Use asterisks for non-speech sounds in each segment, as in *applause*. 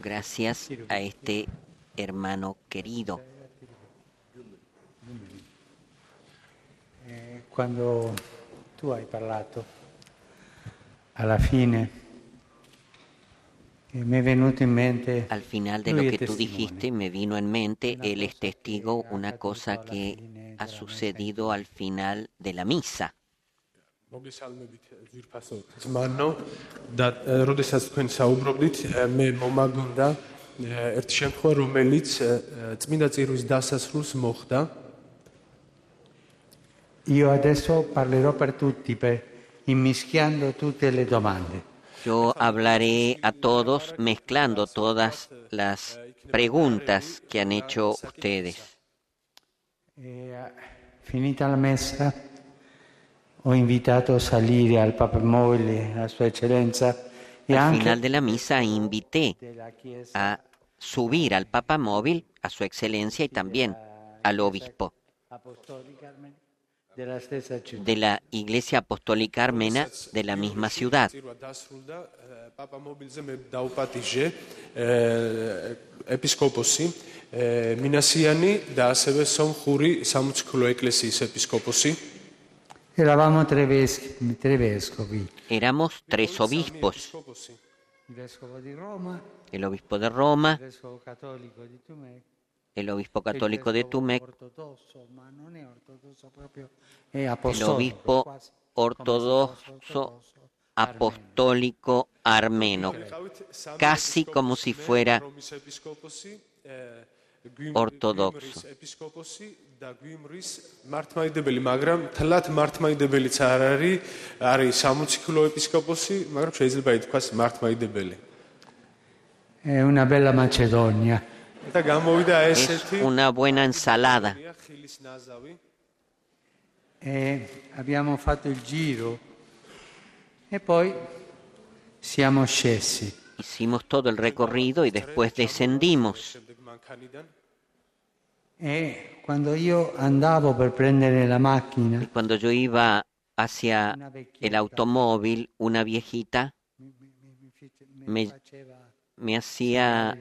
Gracias a este hermano querido. Eh, quando tu hai parlato, alla fine, eh, è venuto in mente... Al final de lo que tú dijiste me vino en mente, él es testigo, una cosa que ha sucedido al final de la misa მოგესალმებით ძვირფასო ძმანო და როდესაც თქვენ საუბრობდით მე მომაგონდა ერთი შემთხვევა რომელიც წმინდა წირვის დასასრულს მოხდა Io adesso parlerò per tutti per immischiando tutte le domande. Yo hablaré a todos mezclando todas las preguntas que han hecho ustedes. E, finita la messa ho invitato a salire al Papa Mobile, a Sua Eccellenza, e Al anche final de la misa invité a subir al Papa Móvil, a su excelencia y también al obispo Apostolica della stessa città. de la Iglesia Apostólica Armena de la misma ciudad. Éramos tres obispos. El obispo de Roma, el obispo católico de Tumek, el obispo ortodoxo apostólico armeno, casi como si fuera ortodoxo. Es una bella Macedonia. Es una buena ensalada. E abbiamo fatto il giro e poi siamo scesi. Hicimos todo el recorrido y después descendimos. Cuando yo andavo per prendere la macchina, y cuando yo iba hacia el automóvil, una viejita me, me hacía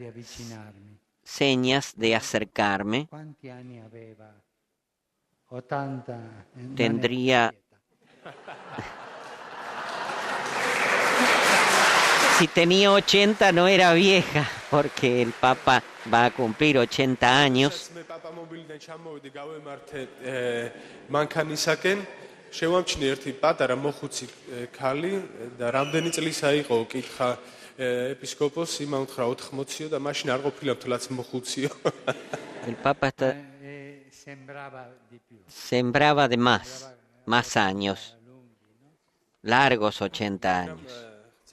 señas de acercarme. Tendría *laughs* si tenía 80 no era vieja, porque el Papa va a cumplir 80 años. *laughs* El Papa sembraba de más, más años, largos 80 años.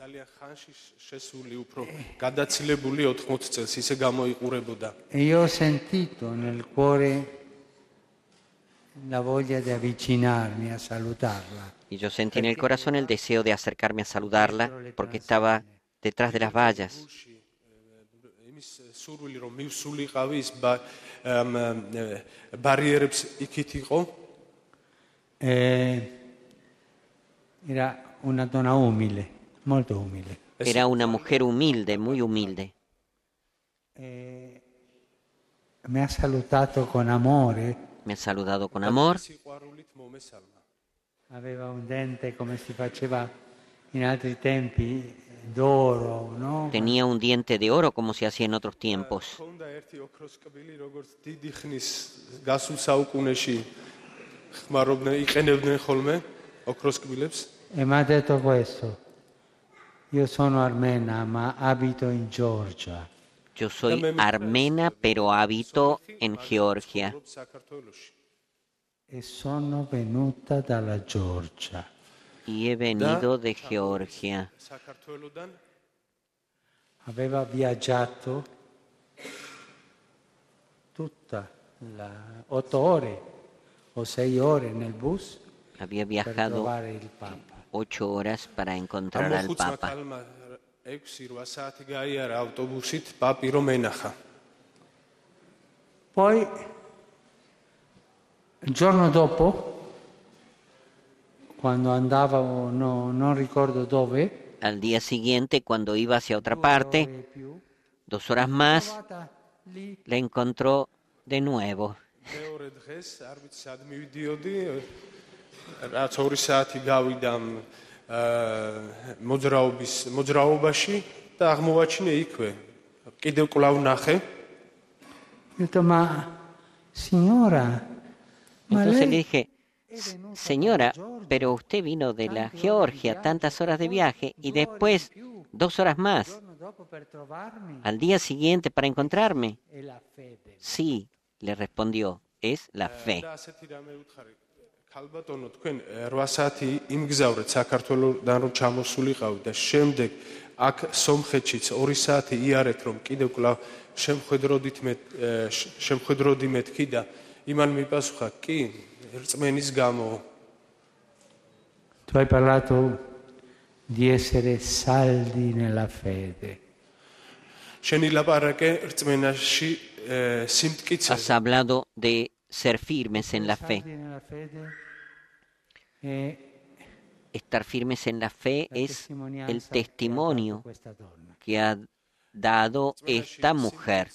ძალიან ხანში შესული უფრო გადაცილებული 80 წელს ისე გამოიყურებოდა. E io ho sentito nel cuore la voglia di avvicinarmi a salutarla. Y yo sentí en el corazón el deseo de acercarme a saludarla porque estaba detrás de las vallas. იმის სურვილი რომ მივსულიყავი ის ბა- ამ, э, ბარიერებს იქით იყო. Eh, era una donna umile, molto umile. Era una mujer humilde, muy humilde. Me ha saludado con amor. Tenía un diente de oro como se hacía en otros tiempos. Io sono armena, ma abito in Georgia. Io sono armena, pero habito in Georgia. E sono venuta dalla Georgia. Y he venuto da Georgia. Aveva viaggiato tutta la otto ore o sei ore nel bus Había viajado per trovare il Papa. ocho horas para encontrar al Papa. Poi, il giorno dopo, quando andavo, no, non ricordo dove, al día siguiente, cuando iba hacia otra parte, dos horas más, la encontró de nuevo რაც 2 საათი გავიდა მ, აა, მოძრაობის მოძრაობაში და აღმოვაჩინე იქვე კიდევ კვლავ ნახე ho detto ma signora ma Entonces le lei dije, "S- señora, pero usted vino de la Georgia, tantas horas de viaje, y después dos horas il más, giorno dopo per trovarmi al día siguiente para encontrarme. è la fede Sí, le respondió, es la fe. ქალბატონო თქვენ 8 საათი იმგზავრეთ საქართველოსდან რომ ჩამოსულიყავით და შემდეგ აქ სომხეთშიც 2 საათი იარეთ რომ კიდევ კვლავ შემხედროდით მე შემხედროდი მეთქი და იმან მიპასუხა კი რწმენის გამო. Tu hai parlato di essere saldi nella fede. შენი ლაპარაკე რწმენაში ე, სიმტკიცე. Has hablado de ser firmes en la fe. Eh, Estar firmes en la fe es el testimonio que ha dado esta mujer.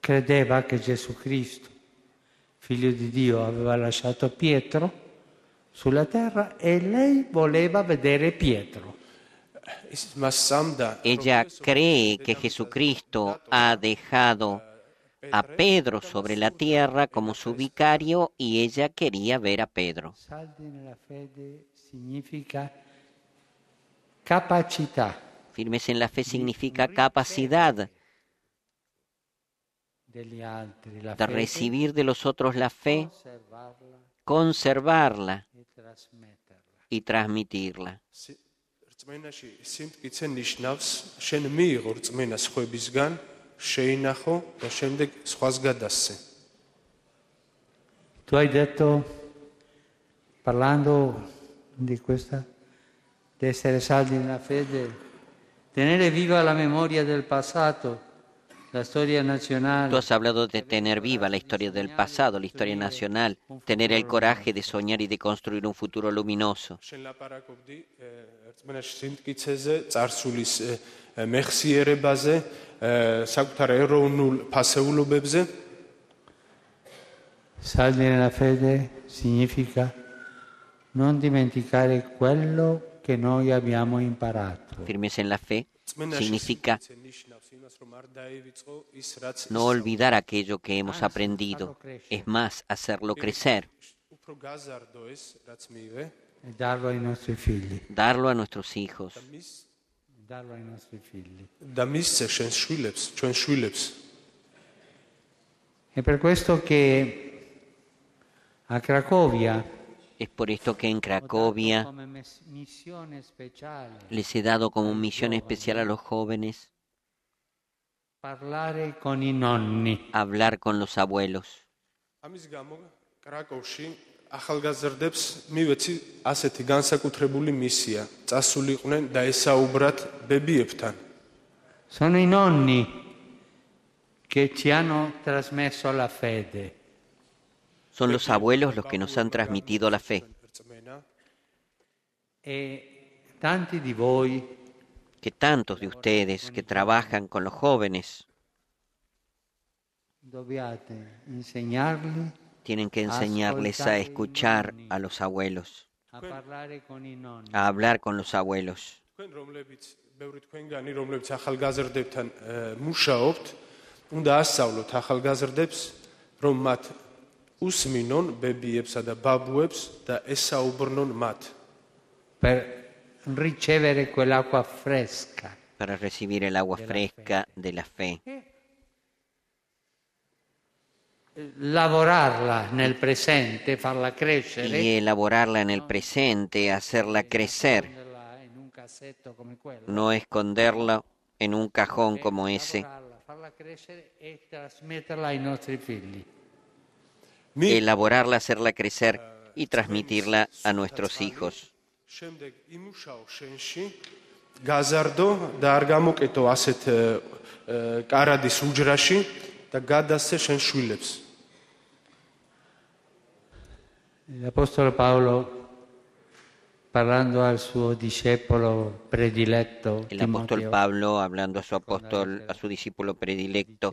Credeva que Jesucristo, figlio di Dio, aveva lasciato Pietro sulla terra e lei voleva vedere Pietro. Ella cree que Jesucristo ha dejado a Pedro sobre la tierra como su vicario y ella quería ver a Pedro. Firmes en la fe significa capacidad de recibir de los otros la fe, conservarla y transmitirla. სი- რწმენაში სიმტკიცე ნიშნავს შენ მიიღო რწმენა სხვებისგან შეინახო და შემდეგ სხვას გადასცე Tu hai detto, parlando di questa, di essere saldi nella fede, tenere viva la memoria del passato, La historia nacional. Tú has hablado de tener viva la historia del pasado, la historia nacional, tener el coraje de soñar y de construir un futuro luminoso. Salire la fede significa non dimenticare quello che noi abbiamo imparato. En la fe significa no olvidar aquello que hemos aprendido, es más, hacerlo crecer, darlo a nuestros hijos. E per questo che a Cracovia Es por esto que en ho dato Cracovia come mes- missione speciale les he dado como misión especial a los jóvenes parlare con i nonni. hablar con los abuelos. ამის გამო კრაკოვში ახალგაზრდებს მივეცი ასეთი განსაკუთრებული მისია წასულიყვნენ და ესაუბრათ ბებიებთან Sono i nonni che ci hanno trasmesso la fede. Son los abuelos los que nos han transmitido la fe. Que tantos de ustedes que trabajan con los jóvenes tienen que enseñarles a escuchar a los abuelos, a hablar con los abuelos უსმინონ ბებიებსა და ბაბუებს და ესაუბრნონ მათ per ricevere quell'acqua fresca. para recibir el agua fresca de la fe. Lavorarla nel presente, farla crescere. y elaborarla en el presente, hacerla crecer, nasconderla in un cassetto come quello. no esconderla en un cajón como ese, Lavorarla, farla crescere e trasmetterla ai nostri figli. elaborarla, hacerla crecer y transmitirla a nuestros hijos. El apóstol Pablo Hablando a su discípulo predilecto. El apóstol Pablo, hablando a su apóstol, a su discípulo predilecto,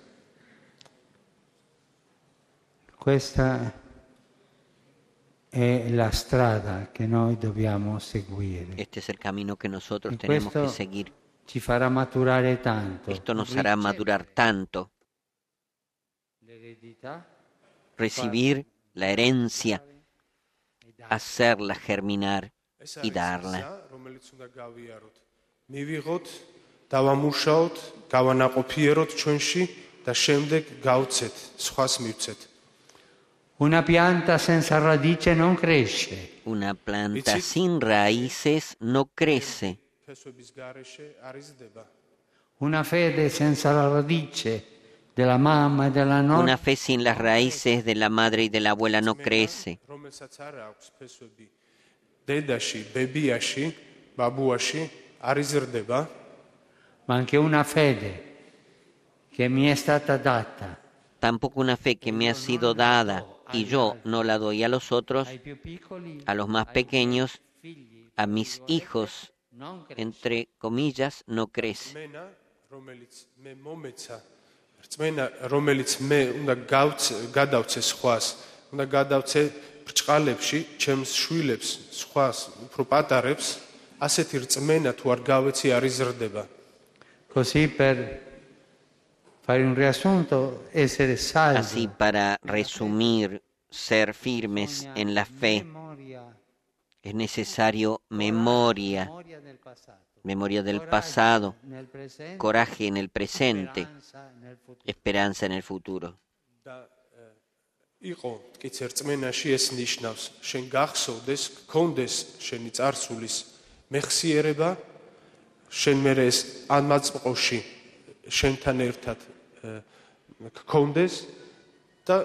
Questa è la strada che noi dobbiamo seguire. Este es el camino que nosotros Y tenemos que questo- seguir. Ci farà maturare tanto. Esto nos hará madurar tanto, L'eredità recibir la herencia, hacerla germinar ეს y არის darla. ისა, რომელიც უნდა გავიაროთ მივიღოთ დავამუშაოთ გავანაყოფიეროთ ჩვენში და შემდეგ გავცეთ სხვას მივცეთ Una pianta senza radice non cresce. Una planta sin raíces no crece. Una fede senza la radice della mamma e della nonna. Una fe sin las raíces de la madre y de la abuela no crece. Ma anche una fede che mi è stata data. Tampoco una fe che mi ha sido dada. y yo no la doy a los otros, ai più piccoli, a los más pequeños, figli, a mis hijos, non cresce. entre comillas, no crece. რწმენა, რომელიც მე მომეცა, რწმენა, რომელიც მე უნდა გავც გადავცე სხვას, უნდა გადავცე ბრჭყალებში, ჩემს შვილებს, სხვას, უფრო პატარებს, ასეთი რწმენა თუ არ გავეცი არ იზრდება. Così per Así, para resumir, ser firmes en la fe, es necesario memoria, memoria del pasado, coraje en el presente, esperanza en el futuro. იყო ეს ნიშნავს შენ გახსოვდეს გქონდეს შენი წარსულის მეხსიერება შენ ეს შენთან გქონდეს და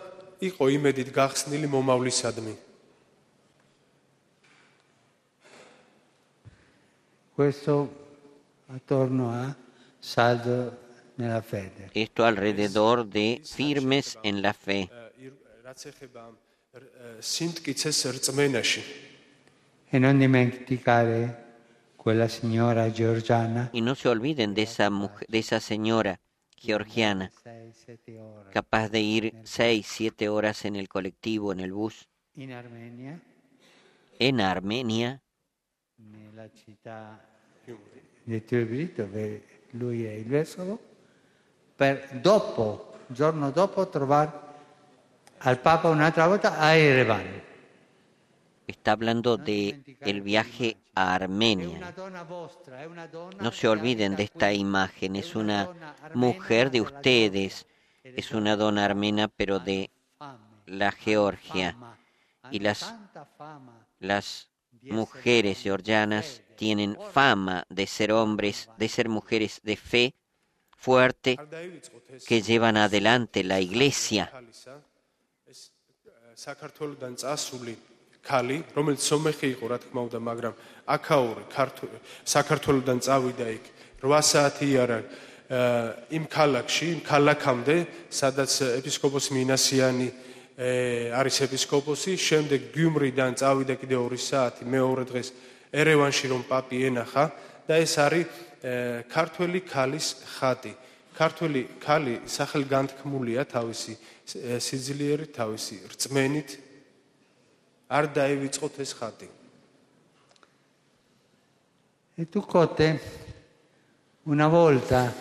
იყო იმედით გახსნილი მომავლისადმი. Questo attorno a saldo nella fede. Esto alrededor de firmes en la fe. э, ირ- რაც ეხება ამ э, სინტკიცეს რწმენაში. E non dimenticare quella signora georgiana, Y no se olviden de esa, mujer, de esa señora georgiana, 6-7 ore, capaz de ir seis, siete horas en el colectivo, en el bus, in Armenia, en Armenia, nella città di Tbilisi, dove lui è il vescovo, per dopo, giorno dopo, trovare al Papa un'altra volta a Erevan. está hablando de el viaje a Armenia. No se olviden de esta imagen, es una mujer de ustedes, es una dona armena, pero de la Georgia. Y las, las mujeres georgianas tienen fama de ser hombres, de ser mujeres de fe fuerte que llevan adelante la iglesia. ქალი, რომელიც სომეხი იყო, რა თქმა უნდა, მაგრამ აქაური საქართველოსდან წავიდა იქ 8 საათი არა იმ ქალაქში, იმ ქალაქამდე, სადაც ეპისკოპოს მინასიანი არის ეპისკოპოსი, შემდეგ გიუმრიდან წავიდა კიდე 2 საათი, მეორე დღეს ერევანში რომ პაპი ენახა და ეს არის ქართველი ქალის ხატი. ქართველი ქალი სახელგანთქმულია თავისი სიძლიერით, თავისი რწმენით, Y Tucote, una volta.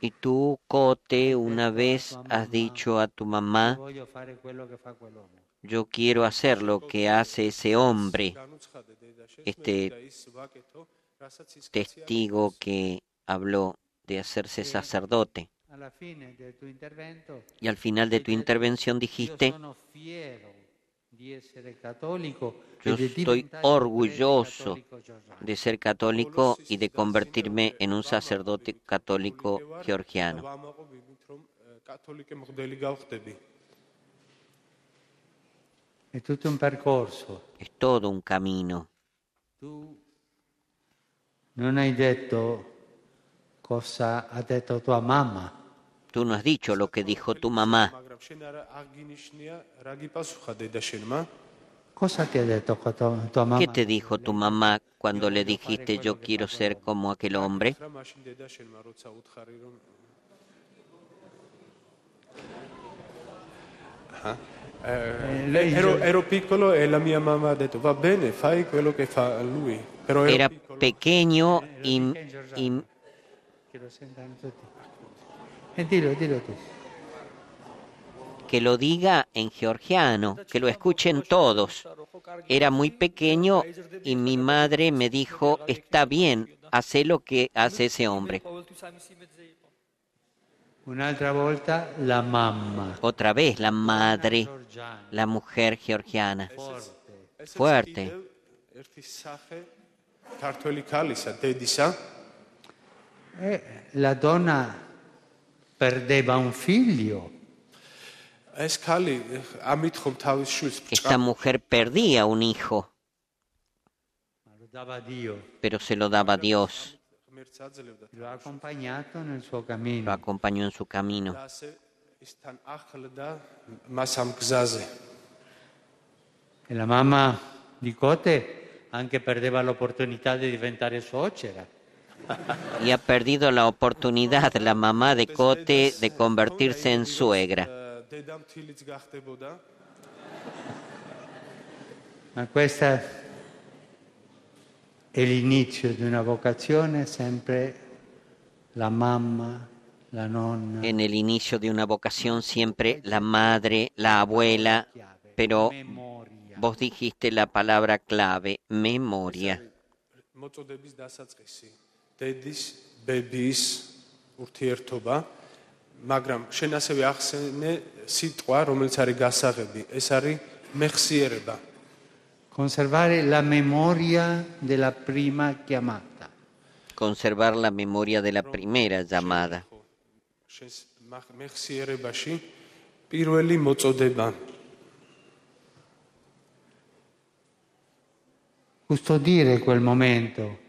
Y tú, Cote, una vez has dicho a tu mamá, yo quiero hacer lo que hace ese hombre, este testigo que habló de hacerse sacerdote. Y al final de tu intervención dijiste, yo estoy orgulloso de ser católico y de convertirme en un sacerdote católico georgiano. Es todo un camino. Non hai detto cosa ha detto tua mamma tú no has dicho lo que dijo tu mamá. ¿Qué te dijo tu mamá cuando le dijiste yo quiero ser como aquel hombre? Era pequeño y, y... Dilo, dilo tú. Que lo diga en georgiano, que lo escuchen todos. Era muy pequeño y mi madre me dijo, está bien, hace lo que hace ese hombre. Volta la mamma. Otra vez la madre, la mujer georgiana. Fuerte. Eh, la dona perdeva un figlio. Esta mujer perdía un hijo, pero se lo daba a Dios. Lo, acompañó en su camino. E la mamá di Cote anche perdeva l'opportunità di diventare suocera y ha perdido la oportunidad la mamá de Cote de convertirse en suegra. Ma questa è l'inizio di una vocazione sempre la mamma, la nonna. En el inicio de una vocación siempre la madre, la abuela, pero vos dijiste la palabra clave, memoria. მოწოდების დასაწყისი. დედის, ბებიის ურთიერთობა, მაგრამ შენ ასევე ახსენე სიტყვა, რომელიც არის გასაღები. ეს არის მეხსიერება. Conservare la memoria della prima chiamata. Conservar la memoria de la primera llamada. შენს მახ- მეხსიერებაში პირველი მოწოდება. Custodire quel momento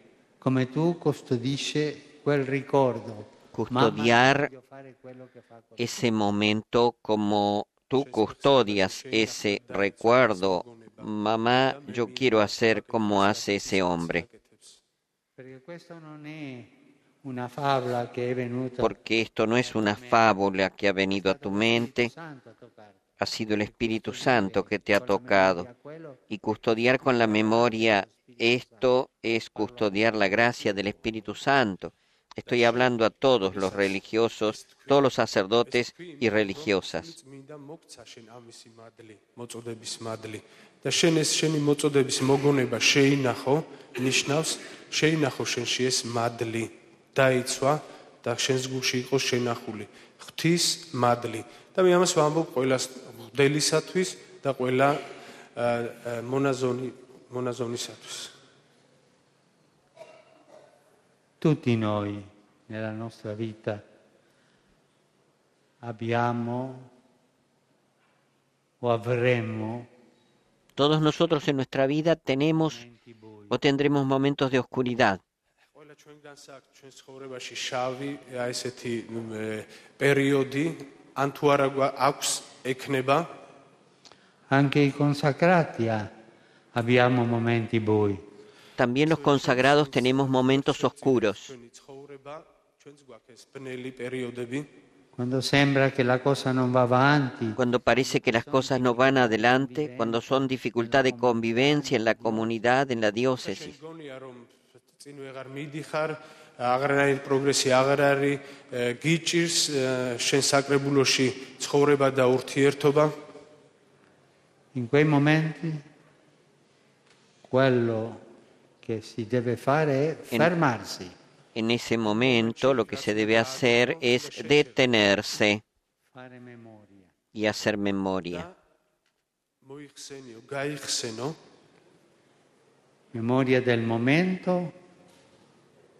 Come tu custodisci quel ricordo. Custodiar ese momento como tú custodias ese recuerdo. Mamá, yo quiero hacer como hace ese hombre, porque esto no es una fábula que ha venido a tu mente ha sido el Espíritu Santo que te ha tocado. Quello Y custodiar con la memoria esto es custodiar la gracia del Espíritu Santo. Estoy hablando a todos los religiosos, todos los sacerdotes y religiosas. წმინდა მოგცა შენ ამისი მადლი, მოწოდების მადლი. და შენ ეს შენი მოწოდების მოგონება შეინახო, ნიშნავს შეინახო შენში ეს მადლი, დაიცვა და შენს გულში იყოს შენახული ღვთის მადლი. და მე ამას ვამბობ ყველა მღვდელისათვის და ყველა ა, ა, მონაზონი მონაზონისათვის. tutti noi nella nostra vita abbiamo o avremmo Todos nosotros en nuestra vida tenemos momenti bui. o tendremos momentos de oscuridad. ekneba. Anche abbiamo momenti bui. También los consagrados tenemos momentos oscuros. Cuando sembra que la cosa no va avanti. Cuando parece que las cosas no van adelante, cuando son dificultad de convivencia en la comunidad, en la diócesis. გონია რომ წინ ვეღარ მიდიხარ აღარანაირი პროგრესი აღარ არის ე, გიჭირს ე, შენ საკრებულოში ცხოვრება და ურთიერთობა in quei momenti quello che si deve fare è fermarsi, En ese momento lo que se debe hacer es detenerse fare memoria. y hacer memoria. მოიხსენიო, გაიხსენო memoria del momento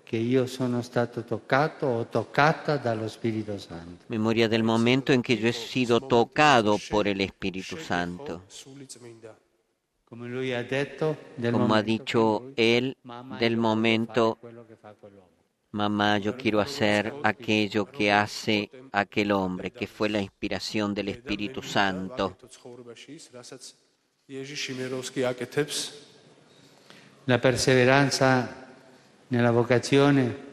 che io sono stato toccato o toccata dallo Spirito Santo. Memoria del momento in cui io he sido tocado por el Espíritu Santo. Como ha dicho él, del momento, mamá, yo quiero hacer aquello que hace aquel hombre, que fue la inspiración del Espíritu Santo. La perseverancia nella vocazione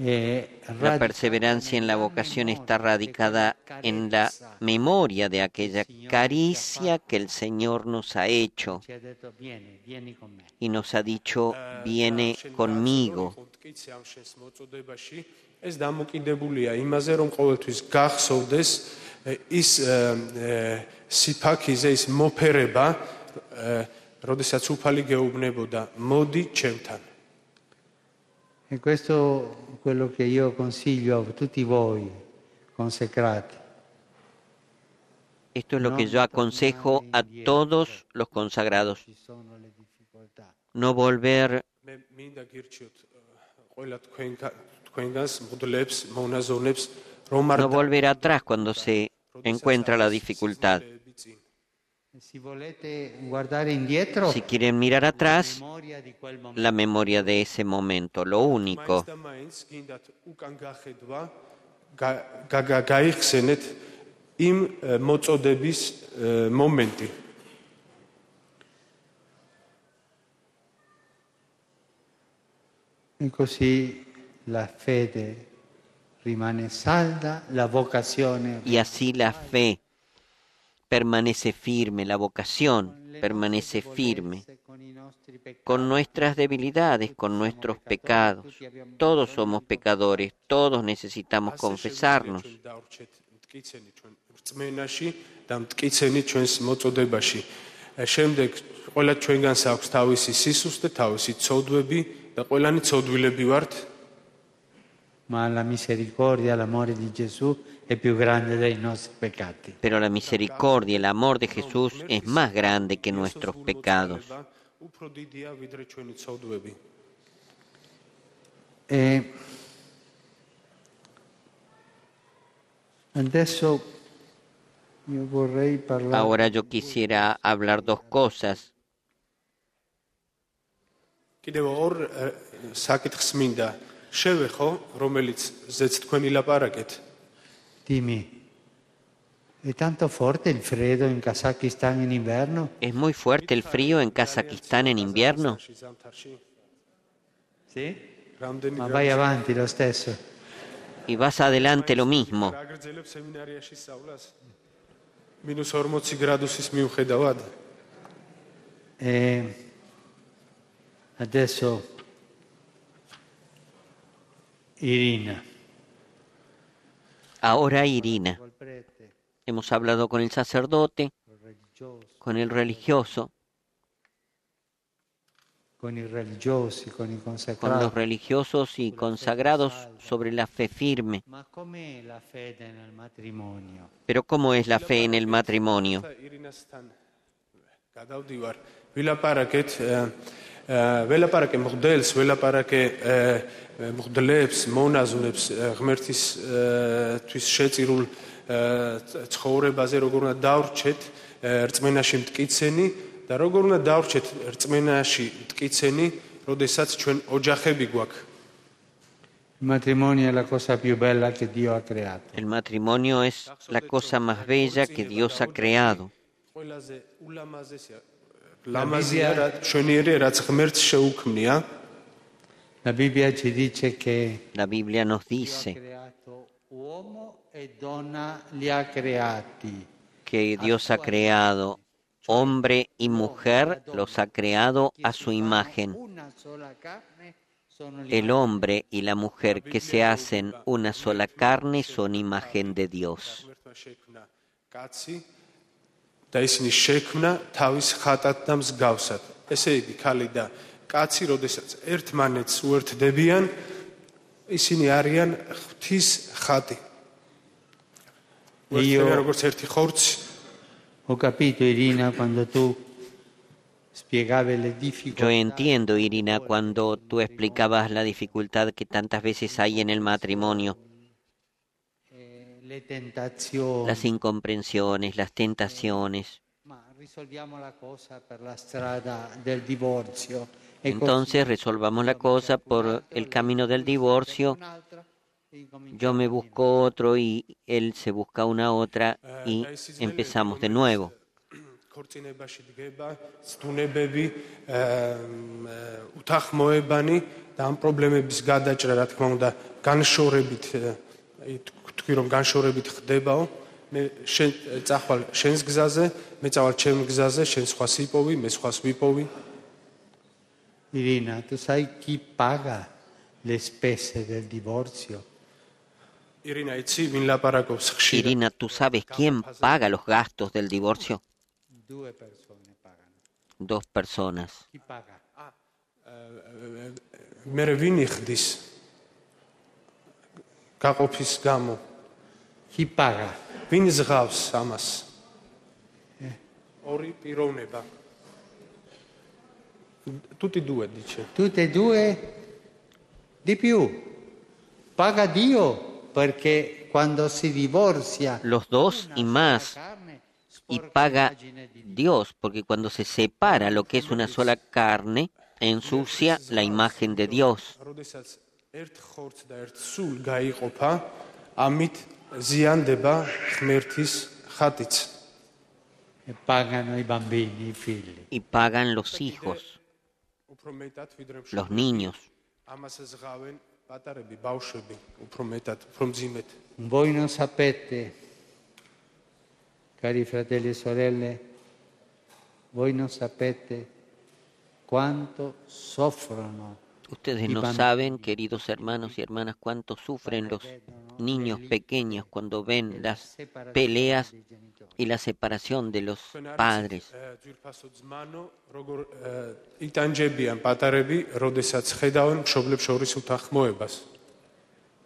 è La radica perseverancia en la vocación está radicada en la memoria de aquella caricia que el Señor nos ha hecho ci ha detto vieni, vieni con me. y nos ha dicho, viene conmigo. მტკიცე ამ შენს მოწოდებაში ეს დამოკიდებულია იმაზე რომ ყოველთვის გახსოვდეს ე, ის ე, ე, სიფაქიზე ის მოფერება ე, როდესაც უფალი გეუბნებოდა მოდი ჩემთან E questo è quello che io consiglio a tutti voi consecrati. Esto es lo que yo aconsejo a todos los consagrados. Ci sono le difficoltà. No volver მე მინდა გირჩიოთ ე, ყველა თქვენგან თქვენგანს მღვდლებს მონაზონებს რომ არ no volver atrás cuando se encuentra la dificultad. Si quieren mirar atrás, la memoria de ese momento, lo único. Y la salda, la vocazione. Y así la fe permanece firme, la vocación permanece firme, con i nostri peccati. con nuestras debilidades, con nuestros pecados. Todos somos pecadores, todos necesitamos confesarnos. ჩვენ დავრჩეთ მტკიცენი ჩვენ რწმენაში და მტკიცენი ჩვენს მოწოდებაში ე, შემდეგ ყველა ჩვენგანს აქვს თავისი სისუსტე თავისი ცოდვები და ყველანი ცოდვილები ვართ Ma la misericordia, l'amore di Gesù è più grande dei nostri peccati. Pero la misericordia, el amor de Jesús es más grande que nuestros pecados. უფრო დიდია ვიდრე ჩვენი ცოდვები E adesso io vorrei parlare Ahora yo quisiera hablar dos cosas. კიდევ ორ ე, საკითხს მინდა შევეხო რომელიც ზეც თქვენი ლაპარაკეთ Dimmi, è tanto forte il freddo in Kazakistan in inverno? ¿Es muy fuerte el frío en Kazajistán en invierno? ზამთარში Sì. რამდენი Ma vai avanti lo stesso. Y vas adelante lo mismo. რა გრძელებს სემინარიაში სწავლას მინუს 40 გრადუსის მიუხედავად E adesso Irina, Ahora Irina. Hemos hablado con el sacerdote, con el religioso, con los religiosos y consagrados sobre la fe firme. Pero ¿cómo es la fe en el matrimonio? გადავდივარ ვილაპარაკეთ ველაპარაკე მღვდელს ველაპარაკე მღვდლებს მონაზვნებს ე, ღმერთის ე, თვის შეწირულ ცხოვრებაზე როგორ უნდა დავრჩეთ რწმენაში მტკიცენი და როგორ უნდა დავრჩეთ რწმენაში მტკიცენი როდესაც ჩვენ ოჯახები გვაქვს Il matrimonio è la cosa più bella che Dio ha creato. El matrimonio es la cosa más bella que Dios ha creado. ყველაზე ულამაზესია ლამაზია რა ჩვენიერი რაც ღმერთს შეუქმნია La Bibbia ci dice che La Biblia nos Dio ha dice creato uomo e donna li ha creati. que Dios ha creado hombre y mujer, los ha creado a su imagen. Una sola carne sono El hombre y la mujer que se hacen una sola carne son imagen de Dios. ღმერთმა შექმნა კაცი და ისინი შექმნა თავის ხატად და მსგავსად. ესე იგი, ქალი და კაცი, როდესაც ერთმანეთს უერთდებიან, ისინი არიან ღვთის ხატი. Io- უერთდებიან როგორც ერთი ხორცი. Ho capito Irina quando tu spiegavi le Yo difficoltà entiendo, Irina, cuando tú explicabas la dificultad que tantas veces hay en el matrimonio, eh, le tentazioni. las incomprensiones, las tentaciones. E Entonces resolvamos la cosa por el camino del divorcio. e incominciamo Yo me busco otro y él se busca una otra y empezamos de nuevo. *clears throat* თქვი რომ განშორებით ხდებაო. მე შენ წახვალ შენს გზაზე მე წავალ ჩემ გზაზე შენ სხვას იპოვი მე სხვას ვიპოვი Irina, tu sai chi paga le spese del divorzio? Irina, ¿tú sabes quién paga los gastos del divorcio? Dos personas. მე ვინიხდის გაყოფის გამო. paga? ვინ ზღავს ამას ორი პიროვნება tutti e due dice Tutte e due? Di più. Paga Dio perché quando si divorzia Los dos y más. carne Y sporca paga l'immagine di Dio. Dios, porque cuando se separa lo que es una sola carne, ensucia la imagen de Dios. როდესაც ერთ ხორცს და ერთ სულ გაიყოფა ამით ზიანდება ღმერთის ხატიც E pagano i bambini, i figli. Y pagan los hijos, უფრო მეტად ვიდრე los niños. ამას ზღავენ პატარები ბავშვები უფრო მეტად უფრო მძიმედ Voi non sapete, cari fratelli e sorelle, voi non sapete quanto soffrono Ustedes no saben, queridos hermanos y hermanas, cuánto sufren los niños pequeños cuando ven las peleas y la separación de los padres.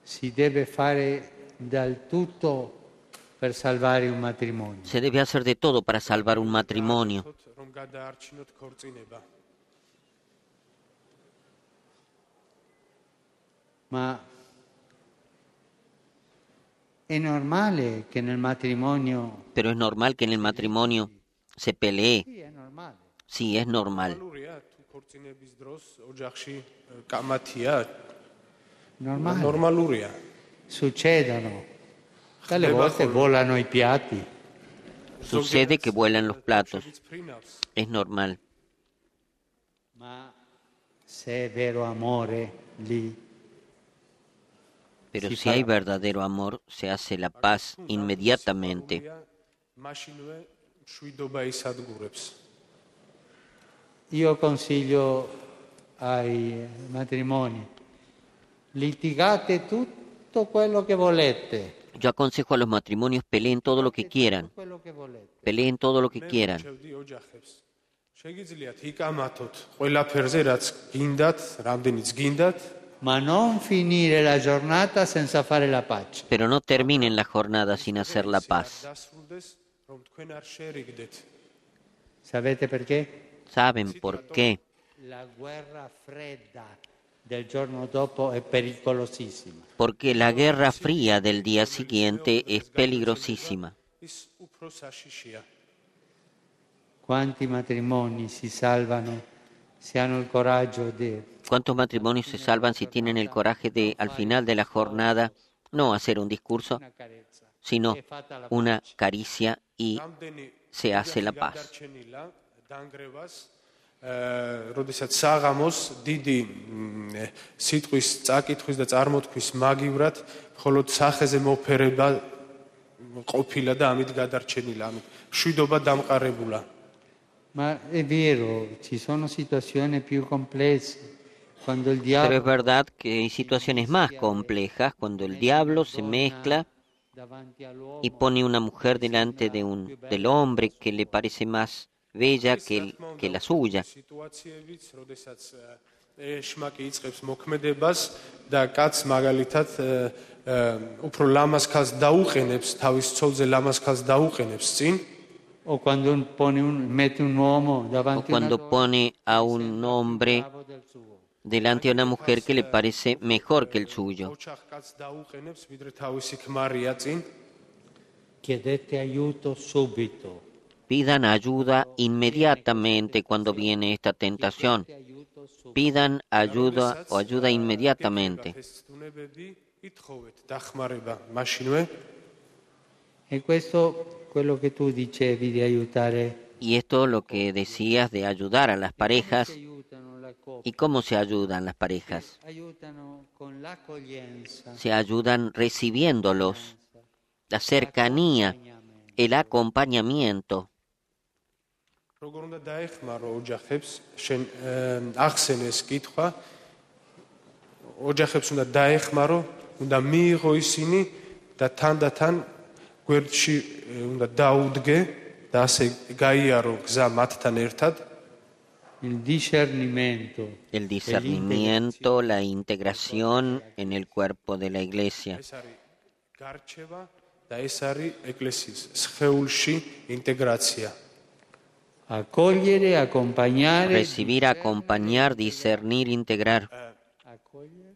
Si debe fare del tutto per salvare un matrimonio. Se debe hacer de todo para salvar un matrimonio. ma è normale eh, che nel matrimonio... Pero es normal que en el matrimonio se pelee. Sí, es normal. Normale. Normaluria. Succedano. Dalle volte eh, volano i piatti. Succede che vuelan los platos. Es normal. Ma se è vero amore lì pero si hay verdadero amor, se hace la paz inmediatamente. Yo consiglio ai matrimoni, litigate tutto quello che volete. Yo aconsejo a los matrimonios, peleen todo lo que quieran. Peleen todo lo que quieran. Pero no terminen la jornada sin hacer la paz. Saben por qué. La guerra fredda del giorno dopo. Porque la guerra fría del día siguiente es peligrosísima. Quanti matrimoni si salvano se hanno il coraggio di ¿Cuántos matrimonios se salvan si tienen el coraje de, al final de la jornada, no hacer un discurso, una carezza. sino È fatta la una caricia y რამდენი se hace la ოჯახი paz? გადარჩენილა დანგრევას აა როდესაც საღამოს დიდი მ, ე, სიტყვის წაკითხვის და წარმოთქვის მაგივრად მხოლოდ სახეზე მოფერება ყოფილა და ამით გადარჩენილა ამით შვიდობა დამყარებულა Ma è vero, ci sono situazioni più complesse. Quando il Pero es verdad que hay situaciones más complejas cuando el diablo se mezcla y pone una mujer delante de un, del hombre que le parece más bella que, el- que la suya o cuando pone un, mete un uomo o cuando pone a un hombre delante de una mujer que le parece mejor que el suyo. Pidan ayuda inmediatamente cuando viene esta tentación. Pidan ayuda o ayuda inmediatamente. Y esto quello che dicevi y es lo que decías de ayudar a las parejas y cómo se ayudan las parejas. Se ayudan recibiéndolos, la cercanía, el acompañamiento. გვერდში ე, უნდა დაუდგე და ასე გაიარო გზა მათთან ერთად il discernimento, El discernimiento, la integración en el cuerpo de la iglesia. ეს არის გარჩევა და ეს არის ეკლესიის სხეულში ინტეგრაცია accogliere, accompagnare, Recibir, acompañar, discernir, integrar. accogliere,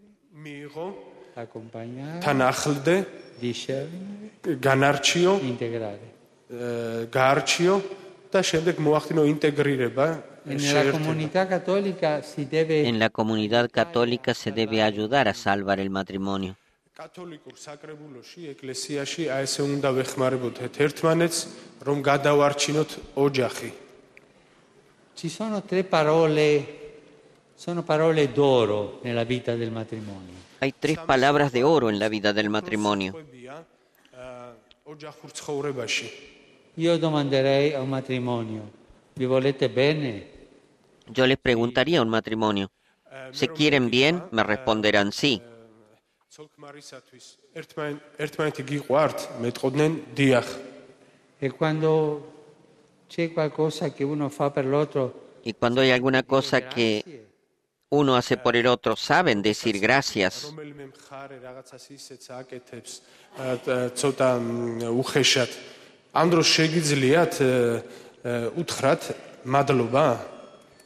მიიღო accompagnare, თან ახლდე discernere, განარჩიო integrare. ე, გაარჩიო და შემდეგ მოახდინო ინტეგრირება E nella შეერთება. comunità cattolica si deve En la comunidad católica se debe ayudar a salvar el matrimonio. კათოლიკურ საკრებულოში, ეკლესიაში აი ესე უნდა ვეხმარებოდეთ ერთმანეთს, რომ გადავარჩინოთ ოჯახი. Ci sono tre parole, sono parole d'oro nella vita del matrimonio. hay tres palabras de oro en la vida del matrimonio. Yo demandaré un matrimonio, ¿vi volete bene? Yo les preguntaría a un matrimonio, ¿se quieren bien? Me responderán sí. Y cuando hay alguna cosa que uno hace por el otro, saben decir gracias.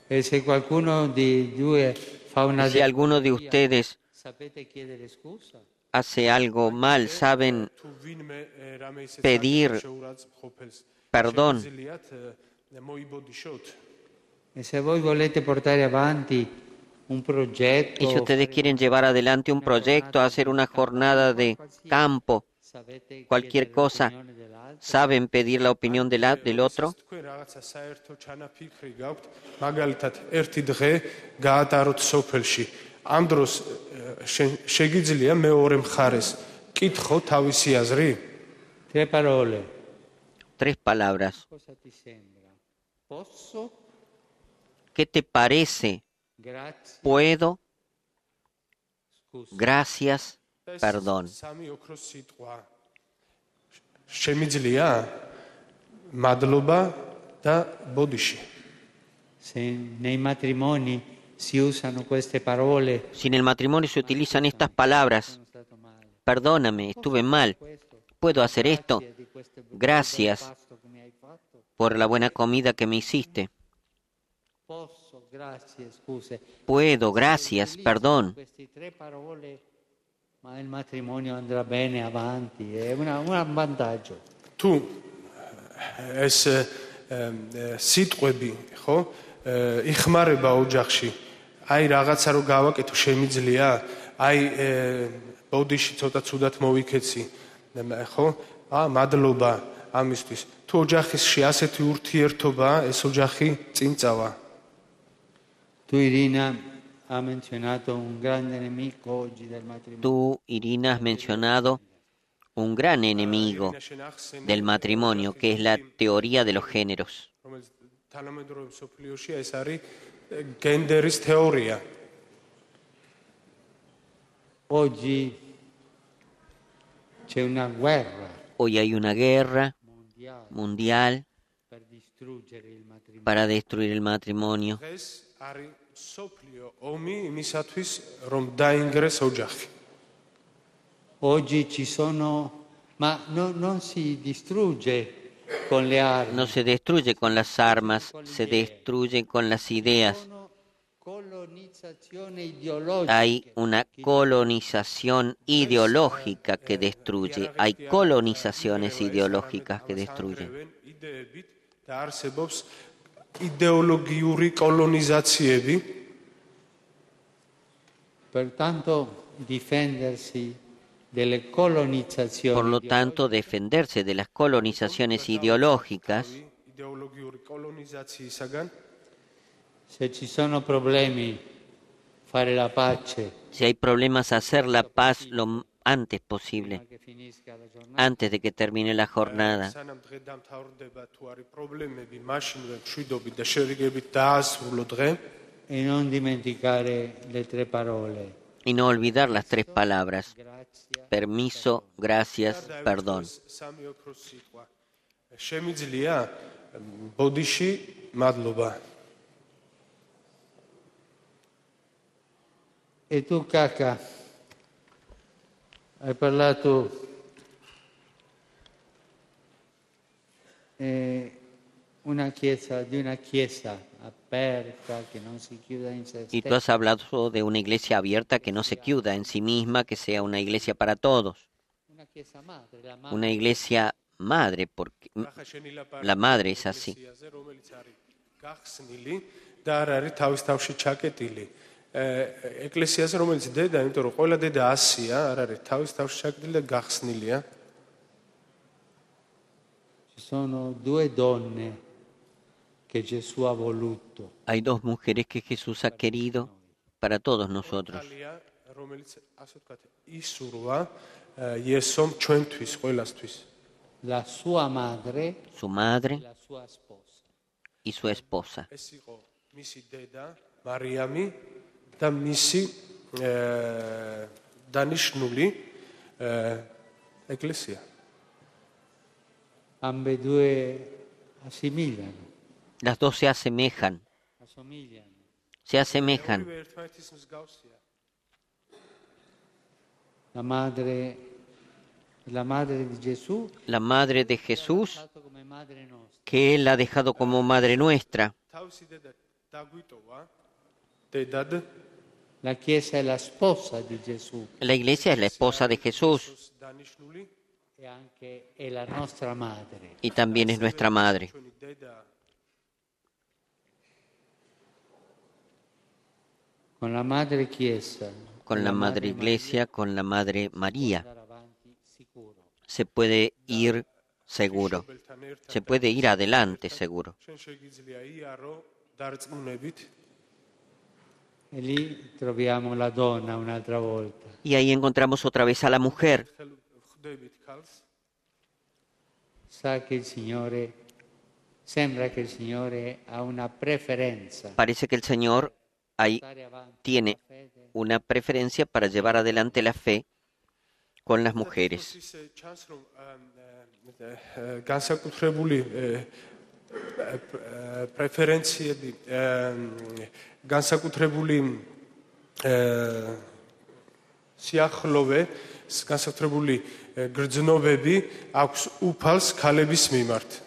Eh, si alguno de ustedes hace algo mal, saben pedir perdón. Se voi volete portare avanti un proyecto. Y si ustedes quieren llevar adelante un proyecto, hacer una jornada de campo, cualquier cosa, saben pedir la opinión del otro. Tres palabras. ¿Qué te parece? puedo, gracias, perdón. Si en el matrimonio se utilizan estas palabras, perdóname, estuve mal, puedo hacer esto, gracias por la buena comida que me hiciste. Puedo, gracias, perdón. თუ ეს სიტყვები, ხო, იხმარება ოჯახში, აი რაღაცა რო გავაკეთო შემიძლია, აი ბოდიში ცოტა ცუდად მოვიქეცი, ხო? ა მადლობა ამისთვის. თუ ოჯახში ასეთი ურთიერთობა, ეს ოჯახი წინ წავა. Tu Irina ha mencionado un gran enemigo oggi del matrimonio. Tú, Irina, has mencionado un gran enemigo del matrimonio, que es la teoría de los géneros. Hoy hay una guerra mundial para destruir el matrimonio დღეს არის სოფლიო ომი იმისათვის, რომ დაინგრეს ოჯახი. Oggi ci sono, ma no- non si distrugge con le armi. no se destruye con las armas, se destruye con las ideas. Sono colonizzazione ideologica. Hay una colonización ideológica que destruye, hay colonizaciones ideológicas que destruyen. იდეებით და არსებობს იდეოლოგიური კოლონიზაციები Pertanto difendersi delle colonizzazioni Por lo tanto, defenderse de las colonizaciones ideológicas, იდეოლოგიური კოლონიზაციისაგან se ci sono problemi fare la pace si hay problemas, hacer la paz lo antes posible, antes de que termine la jornada. Y no olvidar las tres palabras, permiso, gracias, perdón. Y tú, Caca hai parlato eh, una chiesa, di una chiesa aperta che non si chiuda in se Y tú has hablado de una iglesia abierta que no se queda en sí misma, que sea una iglesia para todos, una chiesa madre la madre. Una iglesia madre, porque La madre es así ეკლესიაზე, რომელიც არის გახსნილი და არ არის თავის თავში ჩაკეტილი ე, ეკლესიაზე რომელიც დედა იმიტომ რომ ყველა დედა ასია არ არის თავის თავში ჩაკეტილი და გახსნილია ci sono due donne che Gesù ha voluto hay dos mujeres que Jesús ha querido para todos nosotros. ალია რომელიც ასე ვთქვათ ისურვა ე, იესომ ჩვენთვის ყველასთვის la sua madre Su e madre la sua sposa y su esposa. ეს იყო მისი დედა მარიამი და მისი ე, დანიშნული ე, ეკლესია ambedue assimiliano Las dos se asemejan, assomigliano se asemejan. ორივე ერთმანეთის მსგავსია la madre la madre di Gesù La madre de Jesús, dato come madre nostra que Él ha dejado como madre nuestra. La esposa de Jesús. La Iglesia es la esposa de Jesús. E y también es nuestra madre. Con la madre Chiesa. Con la madre Iglesia, con la madre María. Se puede ir seguro. Se puede ir adelante seguro. Y ahí encontramos otra vez a la mujer. Parece que el Señor ahí tiene una preferencia para llevar adelante la fe con las mujeres. პრეფერენციები განსაკუთრებული სიახლოვე განსაკუთრებული გრძნობები აქვს უფალს ქალების მიმართ.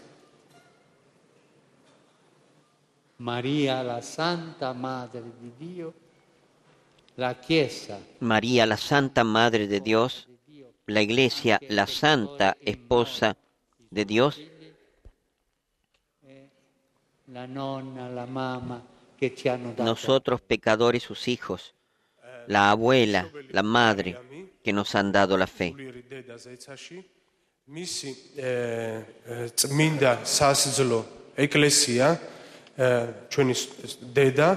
Maria, la Santa Madre di Dio, la Chiesa, María, la Santa Madre de Dios, la Iglesia, la Santa Esposa de Dios, nosotros pecadores, sus hijos, la abuela, la madre que nos han dado la fe. სულიერი დედა ზეცაში მისი ე, ე, წმინდა სასძლო ეკლესია ე, ჩვენი ს- დედა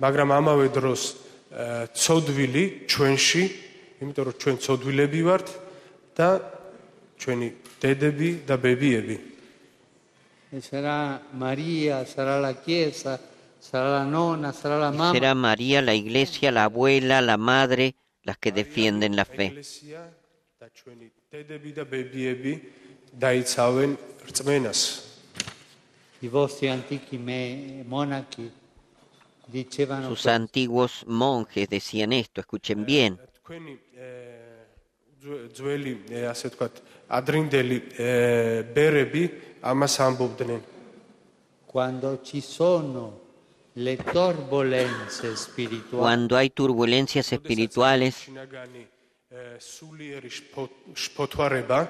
მაგრამ ამავე დროს ე, ცოდვილი ჩვენში იმიტომ რომ ჩვენ ცოდვილები ვართ და ჩვენი დედები და ბებიები e sarà María, sarà la Chiesa, será la nona, será la mamá. Será María, la iglesia, la abuela, la madre, las que defienden la fe. Sus antiguos monjes decían esto, escuchen bien. თქვენი ე, ძვ- ძველი ე, ასე ვთქვათ ადრინდელი ე, ბერები ამას ამბობდნენ Quando ci sono le turbulenze spirituali, Cuando hay turbulencias espirituales, შინაგანი ე, სულიერი შფო- შფოთვარება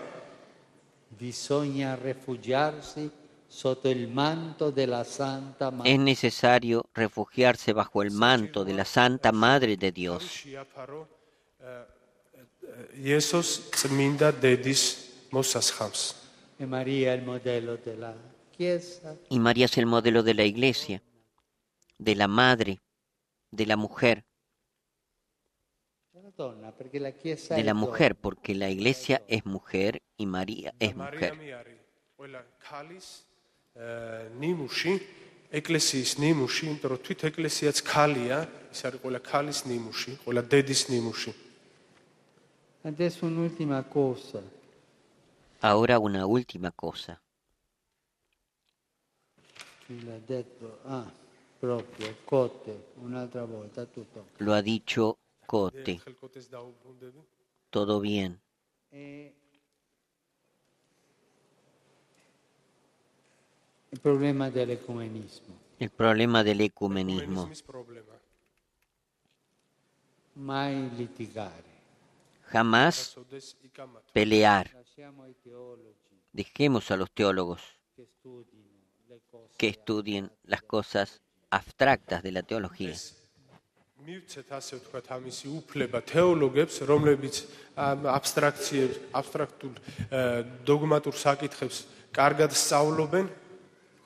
bisogna rifugiarsi sotto il manto della Santa es Madre. necesario refugiarse bajo el manto de la Santa Madre de Dios. შეაფარო ე, ე, იესოს წმინდა დედის მოსასხამს E Maria è il modello della Chiesa, Y María es el modelo de la iglesia, de la madre, de la mujer, della donna, perché la Chiesa de è la donna. mujer, porque la iglesia es mujer y María es mujer. მარიამი არის ყველა ქალის ე, ნიმუში ეკლესიის ნიმუში იმიტომ რომ თვით ეკლესიაც ქალია ის არის ყველა ქალის ნიმუში ყველა დედის ნიმუში Adesso un'ultima cosa. Ahora una última cosa. L'ha detto? Ah, proprio, un'altra volta, tutto. Lo ha dicho Cote. Todo bien. E el problema del ecumenismo. El problema del ecumenismo. Mai litigare Jamás სოდეს იკამათო pelear. Lasciamo ai teologi Dejemos a los teólogos che studino le cose. que estudien las cosas abstractas de la teología. მივცეთ ასე ვთქვათ ამისი უფლება თეოლოგებს რომლებიც ამ აბსტრაქციებს აბსტრაქტულ ე, დოგმატურ საკითხებს კარგად სწავლობენ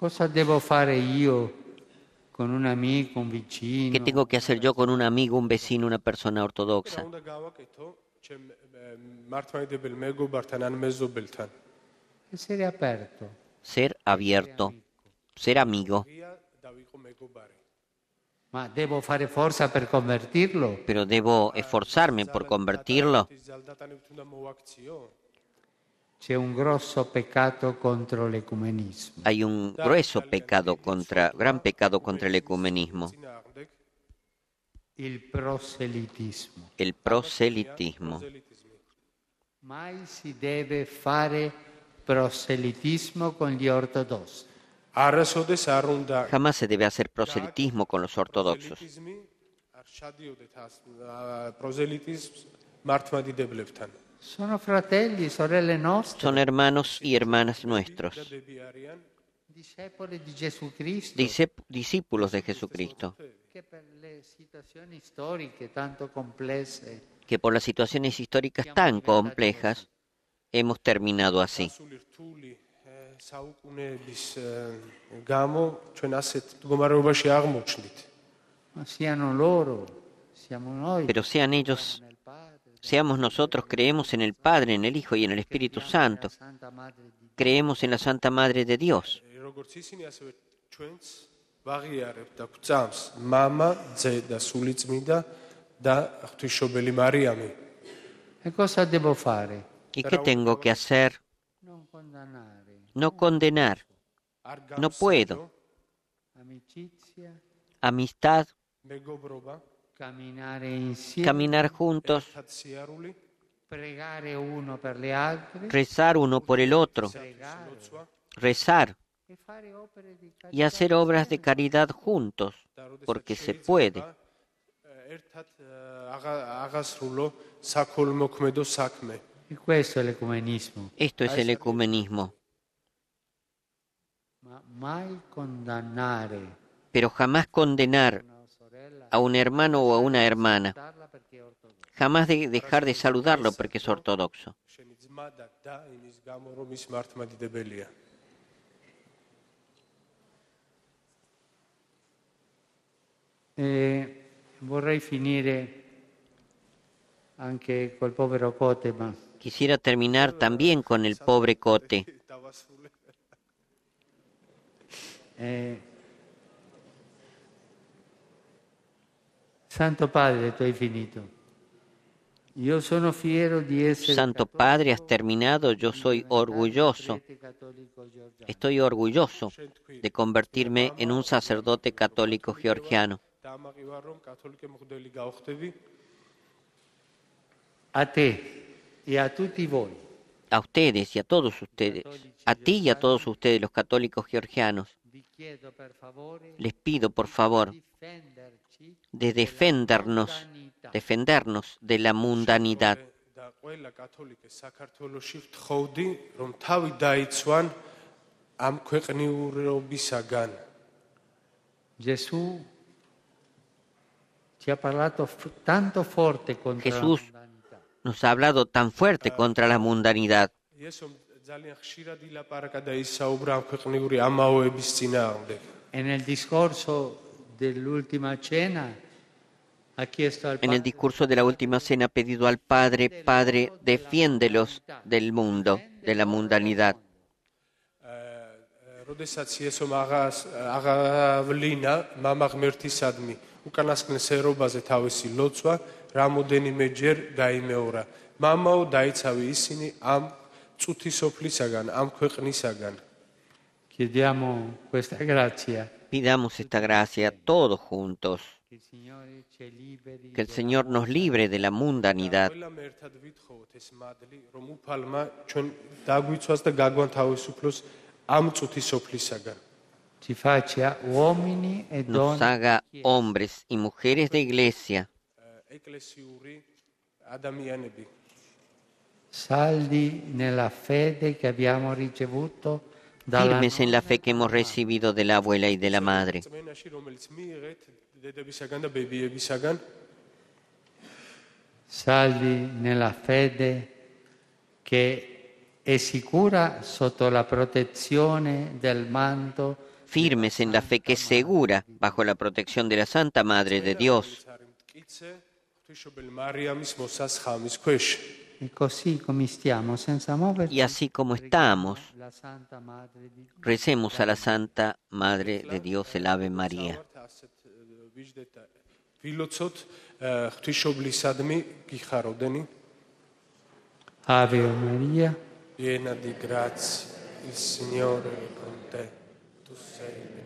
Cosa devo fare io con un amico, un ¿Qué vicino? tengo que hacer yo con un amigo, un vecino, una persona რა ortodoxa? Ser abierto. Ser abierto. Ser amigo. Pero debo esforzarme por convertirlo. Hay un grueso pecado contra, gran pecado contra el ecumenismo. El proselitismo. El proselitismo. Mai si debe fare proselitismo con gli ortodossi. Jamás se debe hacer proselitismo con los ortodoxos. Son hermanos y hermanas nuestros. Discípulos de Jesucristo que por las situaciones históricas tan complejas hemos terminado así. Pero sean ellos, seamos nosotros, creemos en el Padre, en el Hijo y en el Espíritu Santo. Creemos en la Santa Madre de Dios ე, როგორც ისინი ასევე ჩვენც ვაღიარებთ და გვწამს мама, ძე და სული წმინდა და ღვთისმშობელი მარიამი E cosa devo fare? ¿Y qué tengo que hacer? Non condannare. No condenar, არ No puedo. Amicizia, amistad, მეგობრობა camminare insieme, caminar juntos, ერთად სიარული pregare uno per le altre, rezar uno por el otro, pregare ლოცვა rezar y hacer obras de caridad juntos, porque se puede. Esto es el ecumenismo. Pero jamás condenar a un hermano o a una hermana. Jamás dejar de saludarlo porque es ortodoxo. Eh, Quisiera terminar también con el pobre Cote. Eh, Santo Padre, tú has finito. Yo sono fiero di essere Santo Padre, has terminado. Yo soy orgulloso. Este Estoy orgulloso de convertirme en un sacerdote católico georgiano. დამაყივარ რომ კათოლიკე მღვდელი გავხდები A te, e a tutti voi, a ustedes y a todos ustedes, a ti y a todos ustedes, los católicos georgianos, vi chiedo per favore les pido por favor di difenderci de defendernos, dall'umanità. defendernos de la mundanidad. და ყველა კათოლიკე საქართველოში ვთხოვდი, რომ თავი დაიცვან ამ ქვეყნიურობისაგან. Gesù Jesús nos ha hablado tan fuerte contra la mundanidad. En el discurso de la última cena, en el discurso de la última cena ha pedido al Padre, Padre, defiéndelos del mundo, de la mundanidad. უკანასკნელ სერობაზე თავისი ლოცვა რამოდენიმეჯერ დაიმეორა. მამაო დაიცავი ისინი ამ წუთი სოფლისაგან, ამ ქვეყნისაგან. Chiediamo questa grazia. Pidamos esta gracia todos juntos. Que el Señor nos libre de la mundanidad. ამ წუთი სოფლისაგან E nos haga hombres y mujeres de iglesia, firmes en la fe que hemos recibido de la abuela y de la madre. Saldi nella fede che è sicura sotto la protezione del manto firmes en la fe que es segura bajo la protección de la Santa Madre de Dios. Y así como estamos, recemos a la Santa Madre de Dios, el Ave María. Ave María, llena de gracia, el Señor es con te tu